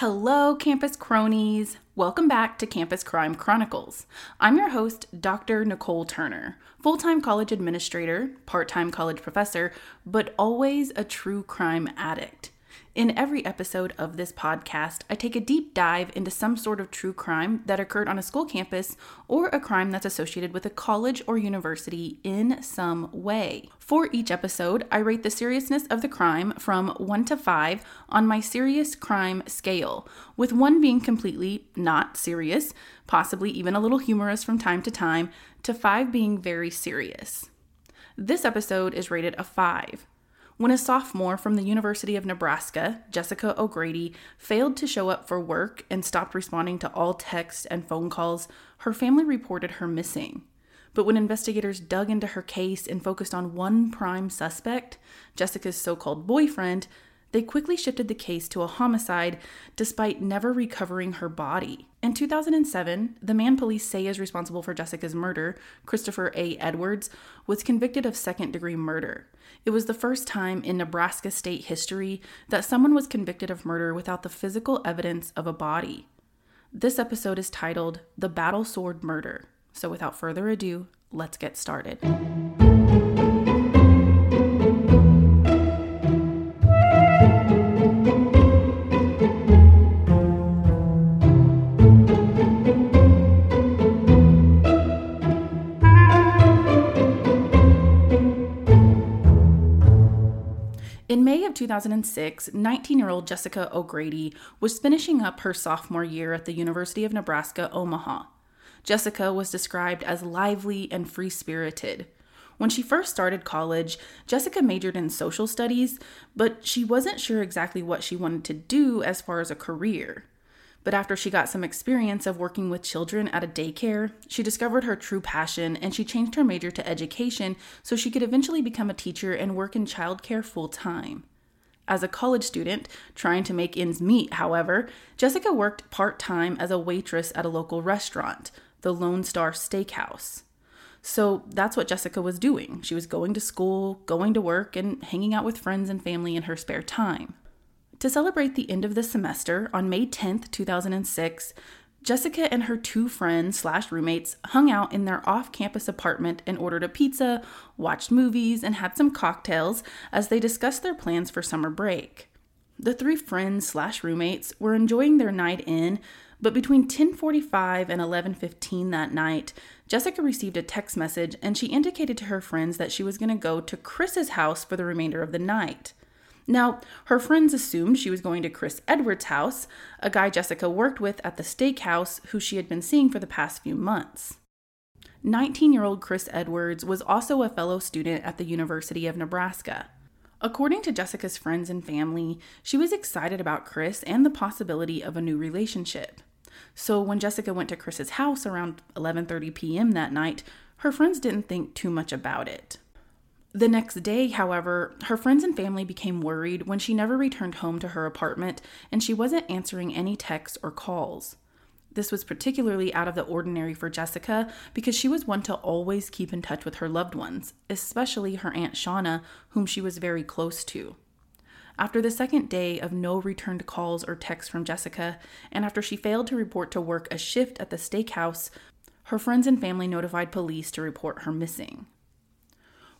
Hello, campus cronies. Welcome back to Campus Crime Chronicles. I'm your host, Dr. Nicole Turner, full time college administrator, part time college professor, but always a true crime addict. In every episode of this podcast, I take a deep dive into some sort of true crime that occurred on a school campus or a crime that's associated with a college or university in some way. For each episode, I rate the seriousness of the crime from 1 to 5 on my serious crime scale, with 1 being completely not serious, possibly even a little humorous from time to time, to 5 being very serious. This episode is rated a 5. When a sophomore from the University of Nebraska, Jessica O'Grady, failed to show up for work and stopped responding to all texts and phone calls, her family reported her missing. But when investigators dug into her case and focused on one prime suspect, Jessica's so called boyfriend, they quickly shifted the case to a homicide despite never recovering her body. In 2007, the man police say is responsible for Jessica's murder, Christopher A. Edwards, was convicted of second degree murder. It was the first time in Nebraska state history that someone was convicted of murder without the physical evidence of a body. This episode is titled The Battle Sword Murder. So without further ado, let's get started. In May of 2006, 19 year old Jessica O'Grady was finishing up her sophomore year at the University of Nebraska Omaha. Jessica was described as lively and free spirited. When she first started college, Jessica majored in social studies, but she wasn't sure exactly what she wanted to do as far as a career. But after she got some experience of working with children at a daycare, she discovered her true passion and she changed her major to education so she could eventually become a teacher and work in childcare full time. As a college student trying to make ends meet, however, Jessica worked part time as a waitress at a local restaurant, the Lone Star Steakhouse. So that's what Jessica was doing. She was going to school, going to work, and hanging out with friends and family in her spare time. To celebrate the end of the semester, on May 10th, 2006, Jessica and her two friends slash roommates hung out in their off-campus apartment and ordered a pizza, watched movies, and had some cocktails as they discussed their plans for summer break. The three friends slash roommates were enjoying their night in, but between 10:45 and 11:15 that night, Jessica received a text message and she indicated to her friends that she was going to go to Chris's house for the remainder of the night. Now, her friends assumed she was going to Chris Edwards' house, a guy Jessica worked with at the steakhouse who she had been seeing for the past few months. 19 year old Chris Edwards was also a fellow student at the University of Nebraska. According to Jessica's friends and family, she was excited about Chris and the possibility of a new relationship. So when Jessica went to Chris's house around 11:30 p.m. that night, her friends didn't think too much about it. The next day, however, her friends and family became worried when she never returned home to her apartment and she wasn't answering any texts or calls. This was particularly out of the ordinary for Jessica because she was one to always keep in touch with her loved ones, especially her Aunt Shauna, whom she was very close to. After the second day of no returned calls or texts from Jessica, and after she failed to report to work a shift at the steakhouse, her friends and family notified police to report her missing.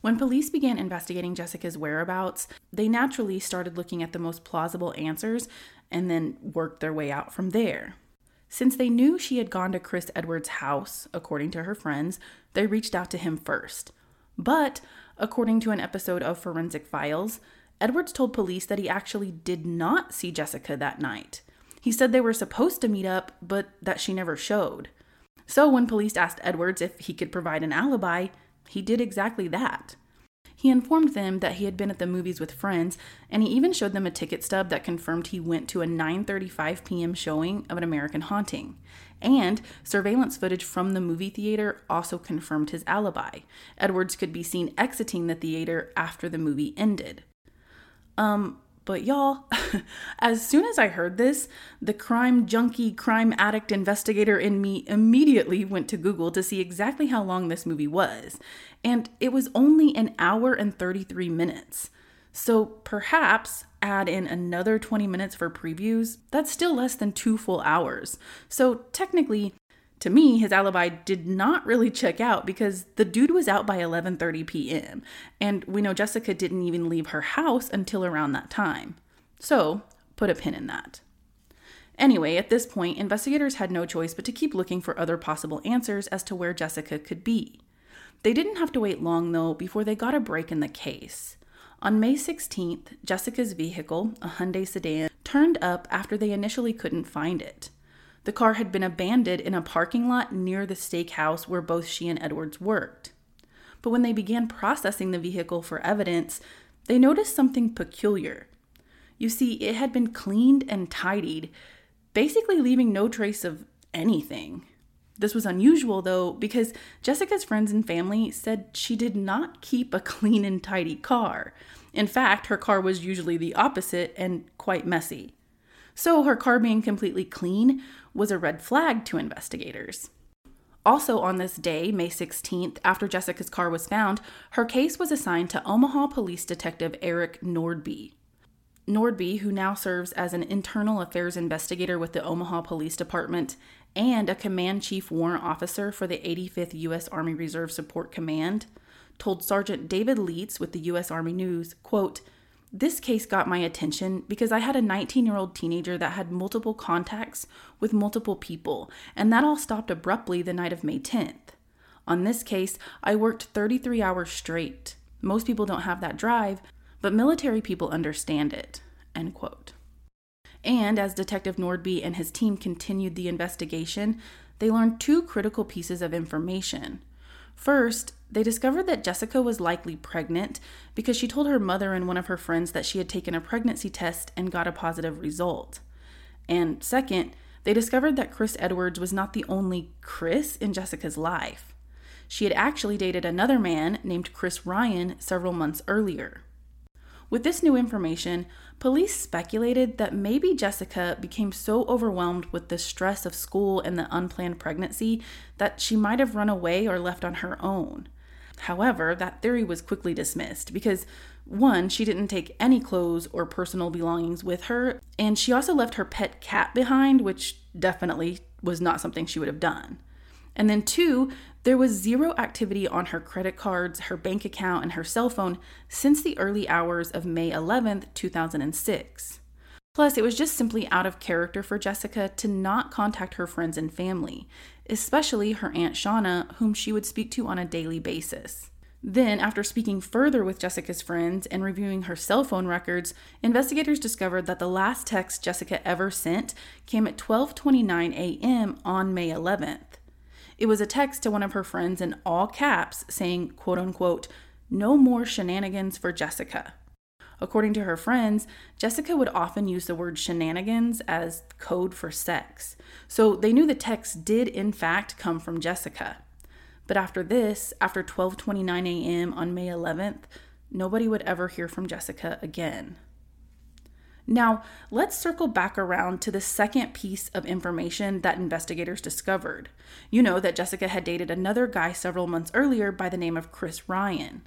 When police began investigating Jessica's whereabouts, they naturally started looking at the most plausible answers and then worked their way out from there. Since they knew she had gone to Chris Edwards' house, according to her friends, they reached out to him first. But, according to an episode of Forensic Files, Edwards told police that he actually did not see Jessica that night. He said they were supposed to meet up, but that she never showed. So, when police asked Edwards if he could provide an alibi, he did exactly that. He informed them that he had been at the movies with friends, and he even showed them a ticket stub that confirmed he went to a 9:35 p.m. showing of An American Haunting. And surveillance footage from the movie theater also confirmed his alibi. Edwards could be seen exiting the theater after the movie ended. Um, but y'all, as soon as I heard this, the crime junkie, crime addict investigator in me immediately went to Google to see exactly how long this movie was. And it was only an hour and 33 minutes. So perhaps add in another 20 minutes for previews, that's still less than two full hours. So technically, to me, his alibi did not really check out because the dude was out by 11:30 p.m. and we know Jessica didn't even leave her house until around that time. So, put a pin in that. Anyway, at this point, investigators had no choice but to keep looking for other possible answers as to where Jessica could be. They didn't have to wait long though before they got a break in the case. On May 16th, Jessica's vehicle, a Hyundai sedan, turned up after they initially couldn't find it. The car had been abandoned in a parking lot near the steakhouse where both she and Edwards worked. But when they began processing the vehicle for evidence, they noticed something peculiar. You see, it had been cleaned and tidied, basically leaving no trace of anything. This was unusual, though, because Jessica's friends and family said she did not keep a clean and tidy car. In fact, her car was usually the opposite and quite messy. So, her car being completely clean was a red flag to investigators. Also, on this day, May 16th, after Jessica's car was found, her case was assigned to Omaha Police Detective Eric Nordby. Nordby, who now serves as an internal affairs investigator with the Omaha Police Department and a command chief warrant officer for the 85th U.S. Army Reserve Support Command, told Sergeant David Leitz with the U.S. Army News, quote, this case got my attention because I had a 19 year old teenager that had multiple contacts with multiple people, and that all stopped abruptly the night of May 10th. On this case, I worked 33 hours straight. Most people don't have that drive, but military people understand it. End quote. And as Detective Nordby and his team continued the investigation, they learned two critical pieces of information. First, they discovered that Jessica was likely pregnant because she told her mother and one of her friends that she had taken a pregnancy test and got a positive result. And second, they discovered that Chris Edwards was not the only Chris in Jessica's life. She had actually dated another man named Chris Ryan several months earlier. With this new information, police speculated that maybe Jessica became so overwhelmed with the stress of school and the unplanned pregnancy that she might have run away or left on her own. However, that theory was quickly dismissed because one, she didn't take any clothes or personal belongings with her, and she also left her pet cat behind, which definitely was not something she would have done. And then two, there was zero activity on her credit cards, her bank account, and her cell phone since the early hours of May 11, 2006. Plus, it was just simply out of character for Jessica to not contact her friends and family, especially her Aunt Shauna, whom she would speak to on a daily basis. Then, after speaking further with Jessica's friends and reviewing her cell phone records, investigators discovered that the last text Jessica ever sent came at 12:29 a.m. on May 11th. It was a text to one of her friends in all caps saying, quote unquote, "No more shenanigans for Jessica." According to her friends, Jessica would often use the word shenanigans as code for sex. So they knew the text did in fact come from Jessica. But after this, after 12:29 a.m. on May 11th, nobody would ever hear from Jessica again. Now, let's circle back around to the second piece of information that investigators discovered. You know that Jessica had dated another guy several months earlier by the name of Chris Ryan.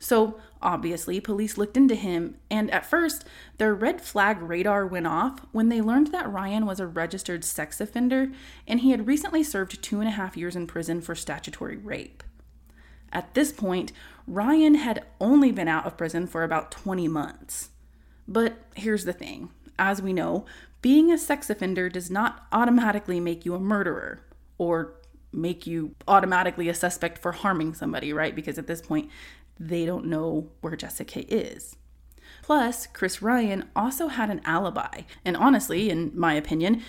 So, obviously, police looked into him, and at first, their red flag radar went off when they learned that Ryan was a registered sex offender and he had recently served two and a half years in prison for statutory rape. At this point, Ryan had only been out of prison for about 20 months. But here's the thing as we know, being a sex offender does not automatically make you a murderer or make you automatically a suspect for harming somebody, right? Because at this point, they don't know where Jessica is. Plus, Chris Ryan also had an alibi, and honestly, in my opinion,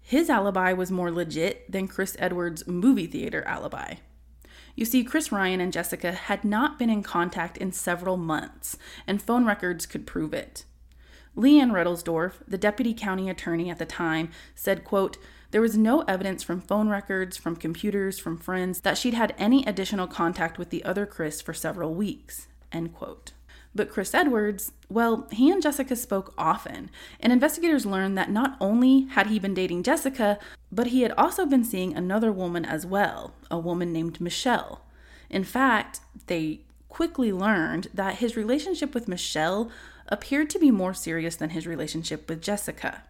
his alibi was more legit than Chris Edwards' movie theater alibi. You see, Chris Ryan and Jessica had not been in contact in several months, and phone records could prove it. Leigh Ann Retelsdorf, the deputy county attorney at the time, said, quote, there was no evidence from phone records, from computers, from friends that she'd had any additional contact with the other Chris for several weeks. End quote. But Chris Edwards, well, he and Jessica spoke often, and investigators learned that not only had he been dating Jessica, but he had also been seeing another woman as well, a woman named Michelle. In fact, they quickly learned that his relationship with Michelle appeared to be more serious than his relationship with Jessica.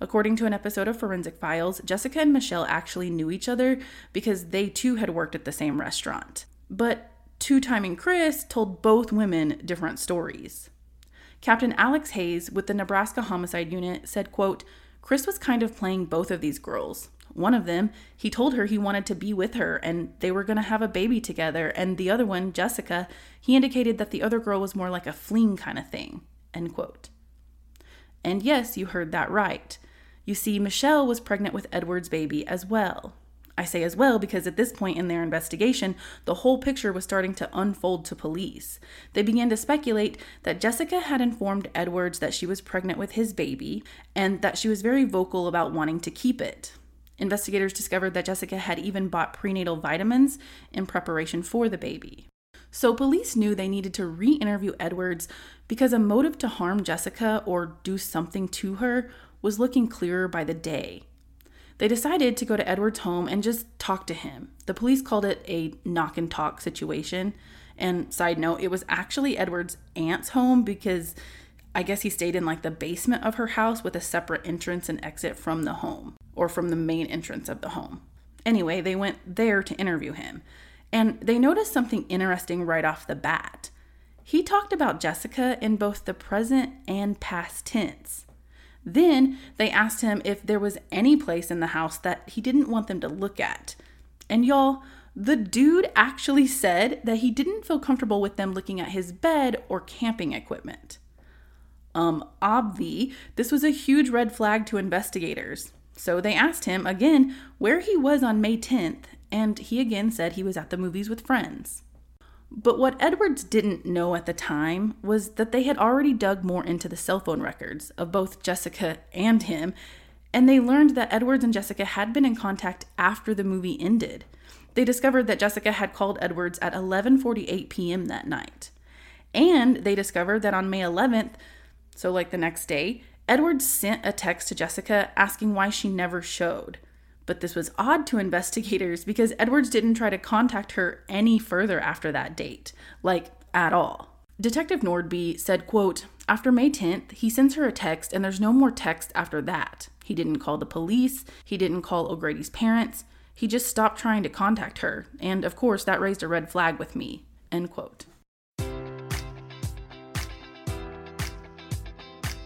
According to an episode of Forensic Files, Jessica and Michelle actually knew each other because they too had worked at the same restaurant. But two timing Chris told both women different stories. Captain Alex Hayes with the Nebraska Homicide Unit said, quote, Chris was kind of playing both of these girls. One of them, he told her he wanted to be with her and they were going to have a baby together. And the other one, Jessica, he indicated that the other girl was more like a fling kind of thing. End quote. And yes, you heard that right. You see, Michelle was pregnant with Edward's baby as well. I say as well because at this point in their investigation, the whole picture was starting to unfold to police. They began to speculate that Jessica had informed Edwards that she was pregnant with his baby and that she was very vocal about wanting to keep it. Investigators discovered that Jessica had even bought prenatal vitamins in preparation for the baby. So police knew they needed to re interview Edwards because a motive to harm Jessica or do something to her was looking clearer by the day. They decided to go to Edward's home and just talk to him. The police called it a knock and talk situation. And side note, it was actually Edward's aunt's home because I guess he stayed in like the basement of her house with a separate entrance and exit from the home or from the main entrance of the home. Anyway, they went there to interview him. And they noticed something interesting right off the bat. He talked about Jessica in both the present and past tense. Then they asked him if there was any place in the house that he didn't want them to look at. And y'all, the dude actually said that he didn't feel comfortable with them looking at his bed or camping equipment. Um, obvi, this was a huge red flag to investigators. So they asked him again where he was on May 10th, and he again said he was at the movies with friends. But what Edwards didn't know at the time was that they had already dug more into the cell phone records of both Jessica and him, and they learned that Edwards and Jessica had been in contact after the movie ended. They discovered that Jessica had called Edwards at 11:48 p.m. that night. And they discovered that on May 11th, so like the next day, Edwards sent a text to Jessica asking why she never showed. But this was odd to investigators because Edwards didn't try to contact her any further after that date, like at all. Detective Nordby said, quote, after May 10th, he sends her a text and there's no more text after that. He didn't call the police, he didn't call O'Grady's parents, he just stopped trying to contact her, and of course that raised a red flag with me. End quote.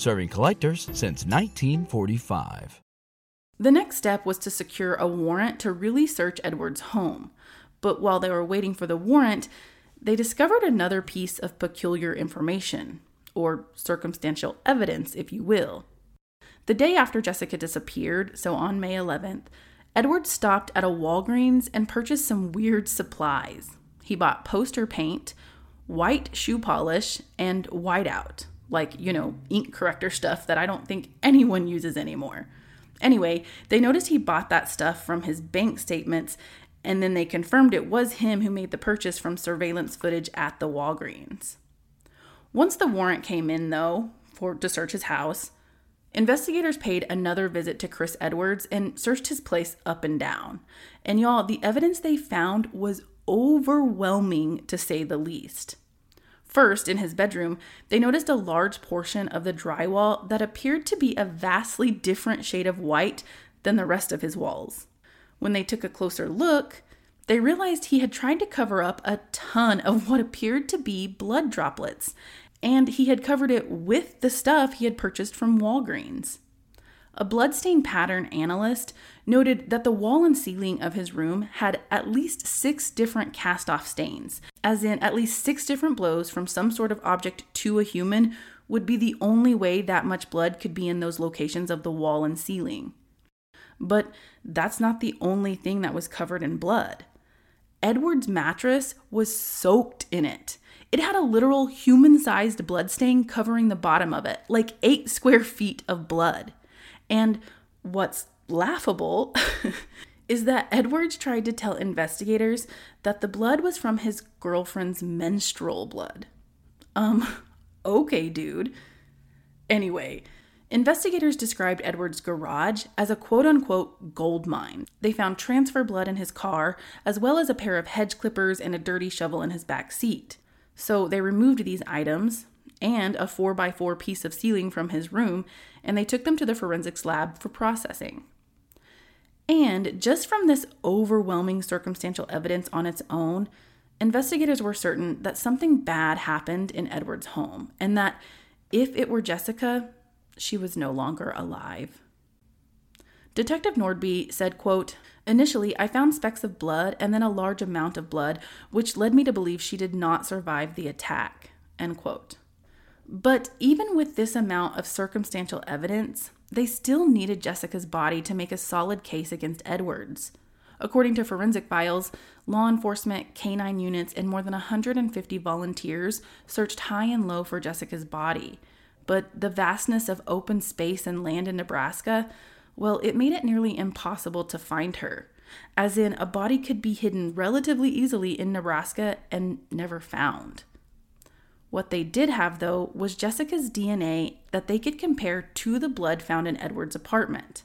Serving collectors since 1945. The next step was to secure a warrant to really search Edward's home. But while they were waiting for the warrant, they discovered another piece of peculiar information, or circumstantial evidence, if you will. The day after Jessica disappeared, so on May 11th, Edward stopped at a Walgreens and purchased some weird supplies. He bought poster paint, white shoe polish, and whiteout, like, you know, ink corrector stuff that I don't think anyone uses anymore. Anyway, they noticed he bought that stuff from his bank statements, and then they confirmed it was him who made the purchase from surveillance footage at the Walgreens. Once the warrant came in, though, for to search his house, investigators paid another visit to Chris Edwards and searched his place up and down. And y'all, the evidence they found was overwhelming to say the least. First, in his bedroom, they noticed a large portion of the drywall that appeared to be a vastly different shade of white than the rest of his walls. When they took a closer look, they realized he had tried to cover up a ton of what appeared to be blood droplets, and he had covered it with the stuff he had purchased from Walgreens. A bloodstain pattern analyst noted that the wall and ceiling of his room had at least six different cast off stains, as in at least six different blows from some sort of object to a human would be the only way that much blood could be in those locations of the wall and ceiling. But that's not the only thing that was covered in blood. Edward's mattress was soaked in it. It had a literal human sized bloodstain covering the bottom of it, like eight square feet of blood. And what's laughable is that Edwards tried to tell investigators that the blood was from his girlfriend's menstrual blood. Um, okay, dude. Anyway, investigators described Edwards' garage as a quote unquote gold mine. They found transfer blood in his car, as well as a pair of hedge clippers and a dirty shovel in his back seat. So they removed these items, and a 4x4 piece of ceiling from his room, and they took them to the forensics lab for processing. And just from this overwhelming circumstantial evidence on its own, investigators were certain that something bad happened in Edward's home, and that if it were Jessica, she was no longer alive. Detective Nordby said, quote, Initially, I found specks of blood and then a large amount of blood, which led me to believe she did not survive the attack. End quote. But even with this amount of circumstantial evidence, they still needed Jessica's body to make a solid case against Edwards. According to forensic files, law enforcement, canine units, and more than 150 volunteers searched high and low for Jessica's body. But the vastness of open space and land in Nebraska, well, it made it nearly impossible to find her. As in, a body could be hidden relatively easily in Nebraska and never found. What they did have, though, was Jessica's DNA that they could compare to the blood found in Edward's apartment.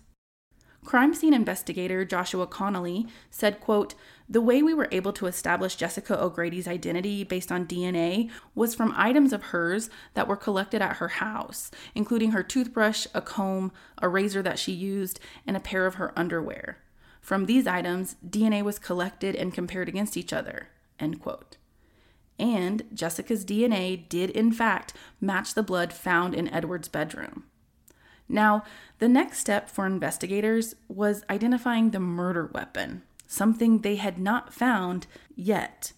Crime scene investigator Joshua Connolly said, quote, "The way we were able to establish Jessica O'Grady's identity based on DNA was from items of hers that were collected at her house, including her toothbrush, a comb, a razor that she used, and a pair of her underwear. From these items, DNA was collected and compared against each other." End quote. And Jessica's DNA did in fact match the blood found in Edward's bedroom. Now, the next step for investigators was identifying the murder weapon, something they had not found yet.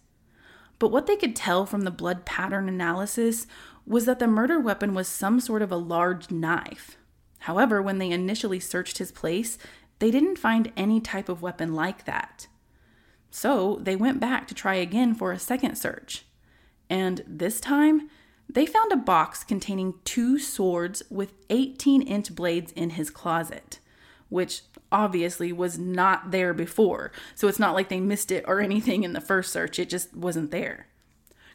But what they could tell from the blood pattern analysis was that the murder weapon was some sort of a large knife. However, when they initially searched his place, they didn't find any type of weapon like that. So they went back to try again for a second search. And this time, they found a box containing two swords with 18 inch blades in his closet, which obviously was not there before. So it's not like they missed it or anything in the first search, it just wasn't there.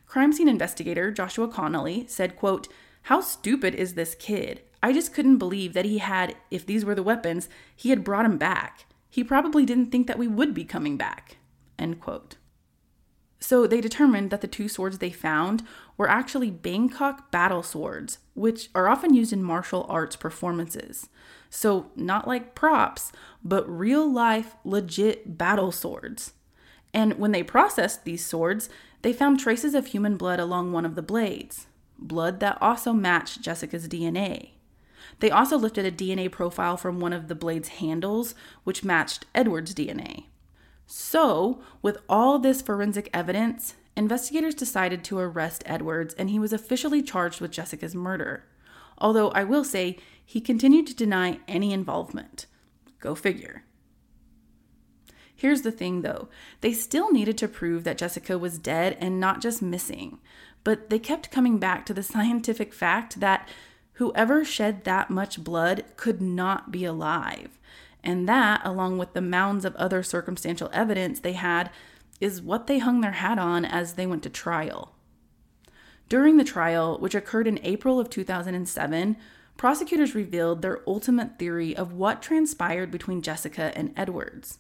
Crime scene investigator Joshua Connolly said, quote, How stupid is this kid? I just couldn't believe that he had, if these were the weapons, he had brought him back. He probably didn't think that we would be coming back. End quote. So they determined that the two swords they found were actually Bangkok battle swords, which are often used in martial arts performances. So, not like props, but real life, legit battle swords. And when they processed these swords, they found traces of human blood along one of the blades, blood that also matched Jessica's DNA. They also lifted a DNA profile from one of the blade's handles, which matched Edward's DNA. So, with all this forensic evidence, investigators decided to arrest Edwards and he was officially charged with Jessica's murder. Although I will say he continued to deny any involvement. Go figure. Here's the thing though they still needed to prove that Jessica was dead and not just missing, but they kept coming back to the scientific fact that whoever shed that much blood could not be alive. And that, along with the mounds of other circumstantial evidence they had, is what they hung their hat on as they went to trial. During the trial, which occurred in April of 2007, prosecutors revealed their ultimate theory of what transpired between Jessica and Edwards.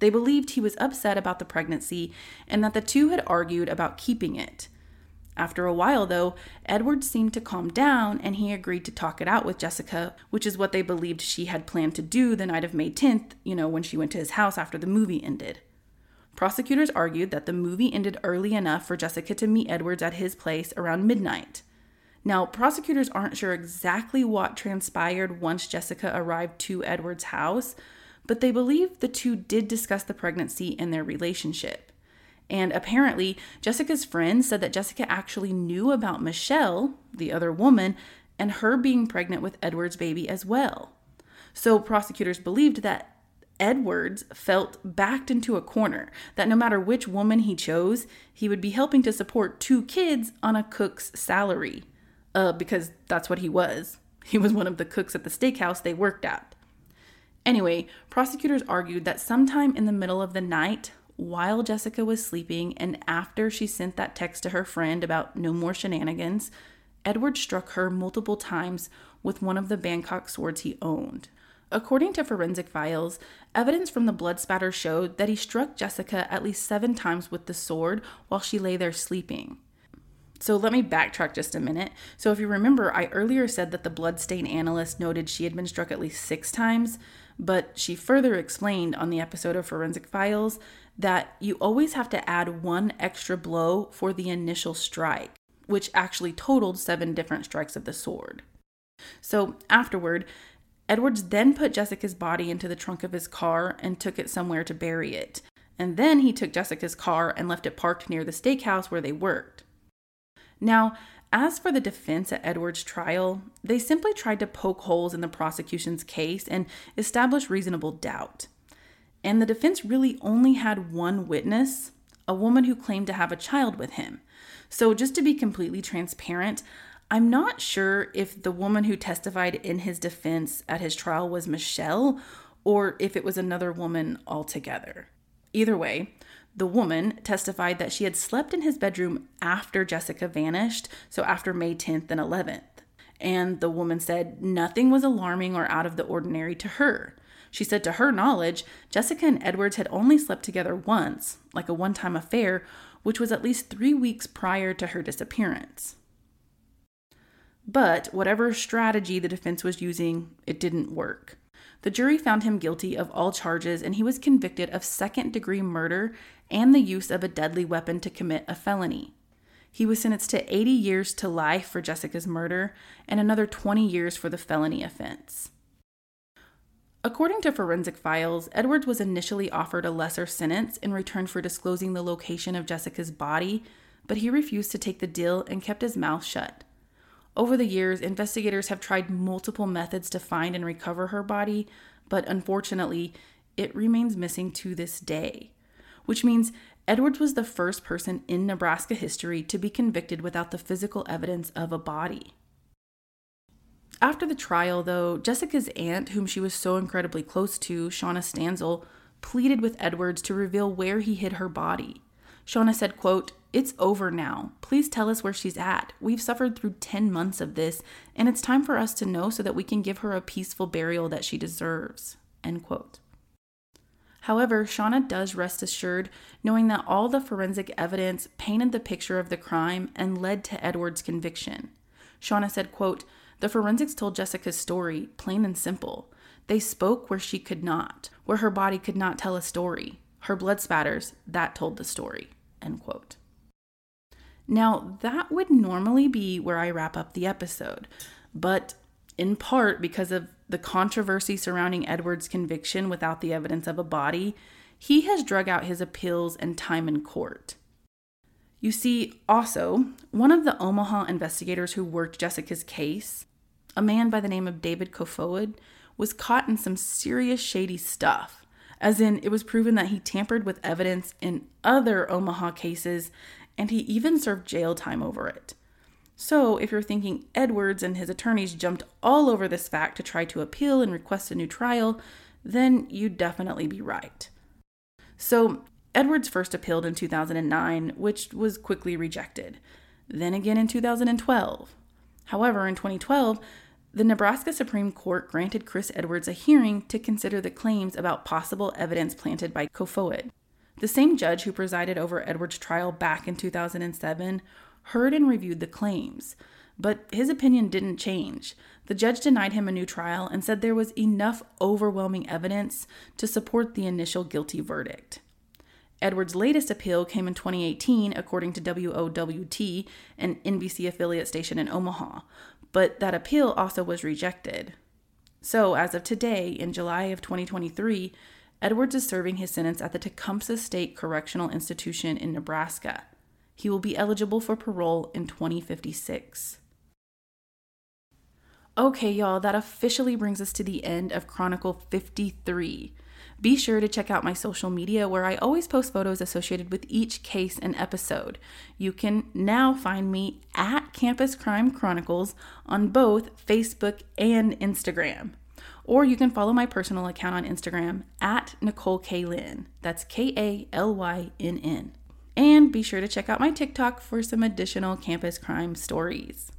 They believed he was upset about the pregnancy and that the two had argued about keeping it. After a while, though, Edward seemed to calm down and he agreed to talk it out with Jessica, which is what they believed she had planned to do the night of May 10th, you know, when she went to his house after the movie ended. Prosecutors argued that the movie ended early enough for Jessica to meet Edwards at his place around midnight. Now, prosecutors aren't sure exactly what transpired once Jessica arrived to Edward's house, but they believe the two did discuss the pregnancy and their relationship. And apparently, Jessica's friend said that Jessica actually knew about Michelle, the other woman, and her being pregnant with Edward's baby as well. So prosecutors believed that Edwards felt backed into a corner, that no matter which woman he chose, he would be helping to support two kids on a cook's salary. Uh, because that's what he was. He was one of the cooks at the steakhouse they worked at. Anyway, prosecutors argued that sometime in the middle of the night, while Jessica was sleeping and after she sent that text to her friend about no more shenanigans, Edward struck her multiple times with one of the Bangkok swords he owned. According to forensic files, evidence from the blood spatter showed that he struck Jessica at least seven times with the sword while she lay there sleeping. So let me backtrack just a minute. So, if you remember, I earlier said that the bloodstain analyst noted she had been struck at least six times, but she further explained on the episode of Forensic Files that you always have to add one extra blow for the initial strike, which actually totaled seven different strikes of the sword. So afterward, Edwards then put Jessica's body into the trunk of his car and took it somewhere to bury it. And then he took Jessica's car and left it parked near the steakhouse where they worked. Now, as for the defense at Edwards' trial, they simply tried to poke holes in the prosecution's case and establish reasonable doubt. And the defense really only had one witness, a woman who claimed to have a child with him. So, just to be completely transparent, I'm not sure if the woman who testified in his defense at his trial was Michelle or if it was another woman altogether. Either way, the woman testified that she had slept in his bedroom after Jessica vanished, so after May 10th and 11th. And the woman said nothing was alarming or out of the ordinary to her. She said, to her knowledge, Jessica and Edwards had only slept together once, like a one time affair, which was at least three weeks prior to her disappearance. But whatever strategy the defense was using, it didn't work. The jury found him guilty of all charges and he was convicted of second degree murder and the use of a deadly weapon to commit a felony. He was sentenced to 80 years to life for Jessica's murder and another 20 years for the felony offense. According to forensic files, Edwards was initially offered a lesser sentence in return for disclosing the location of Jessica's body, but he refused to take the deal and kept his mouth shut. Over the years, investigators have tried multiple methods to find and recover her body, but unfortunately, it remains missing to this day, which means Edwards was the first person in Nebraska history to be convicted without the physical evidence of a body. After the trial, though, Jessica's aunt, whom she was so incredibly close to, Shauna Stanzel, pleaded with Edwards to reveal where he hid her body. Shauna said, quote, It's over now. Please tell us where she's at. We've suffered through 10 months of this, and it's time for us to know so that we can give her a peaceful burial that she deserves. End quote. However, Shauna does rest assured knowing that all the forensic evidence painted the picture of the crime and led to Edward's conviction. Shauna said, quote, the forensics told Jessica's story, plain and simple. They spoke where she could not, where her body could not tell a story. Her blood spatters, that told the story. End quote. Now, that would normally be where I wrap up the episode, but in part because of the controversy surrounding Edward's conviction without the evidence of a body, he has drug out his appeals and time in court. You see, also, one of the Omaha investigators who worked Jessica's case a man by the name of David Kofoed was caught in some serious shady stuff. As in, it was proven that he tampered with evidence in other Omaha cases, and he even served jail time over it. So, if you're thinking Edwards and his attorneys jumped all over this fact to try to appeal and request a new trial, then you'd definitely be right. So, Edwards first appealed in 2009, which was quickly rejected, then again in 2012. However, in 2012, the Nebraska Supreme Court granted Chris Edwards a hearing to consider the claims about possible evidence planted by Kofoed. The same judge who presided over Edwards' trial back in 2007 heard and reviewed the claims, but his opinion didn't change. The judge denied him a new trial and said there was enough overwhelming evidence to support the initial guilty verdict. Edwards' latest appeal came in 2018, according to WOWT, an NBC affiliate station in Omaha, but that appeal also was rejected. So, as of today, in July of 2023, Edwards is serving his sentence at the Tecumseh State Correctional Institution in Nebraska. He will be eligible for parole in 2056. Okay, y'all, that officially brings us to the end of Chronicle 53. Be sure to check out my social media where I always post photos associated with each case and episode. You can now find me at Campus Crime Chronicles on both Facebook and Instagram. Or you can follow my personal account on Instagram at Nicole Kalynn. That's K A L Y N N. And be sure to check out my TikTok for some additional campus crime stories.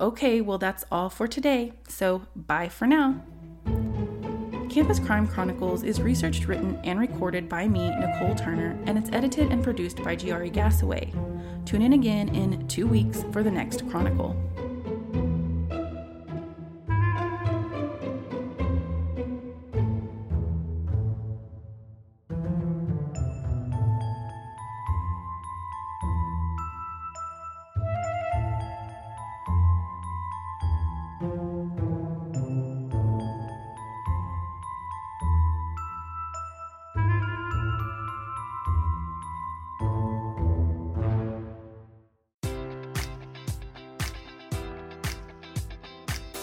Okay, well, that's all for today. So, bye for now. Campus Crime Chronicles is researched, written, and recorded by me, Nicole Turner, and it's edited and produced by Giari Gassaway. Tune in again in two weeks for the next Chronicle.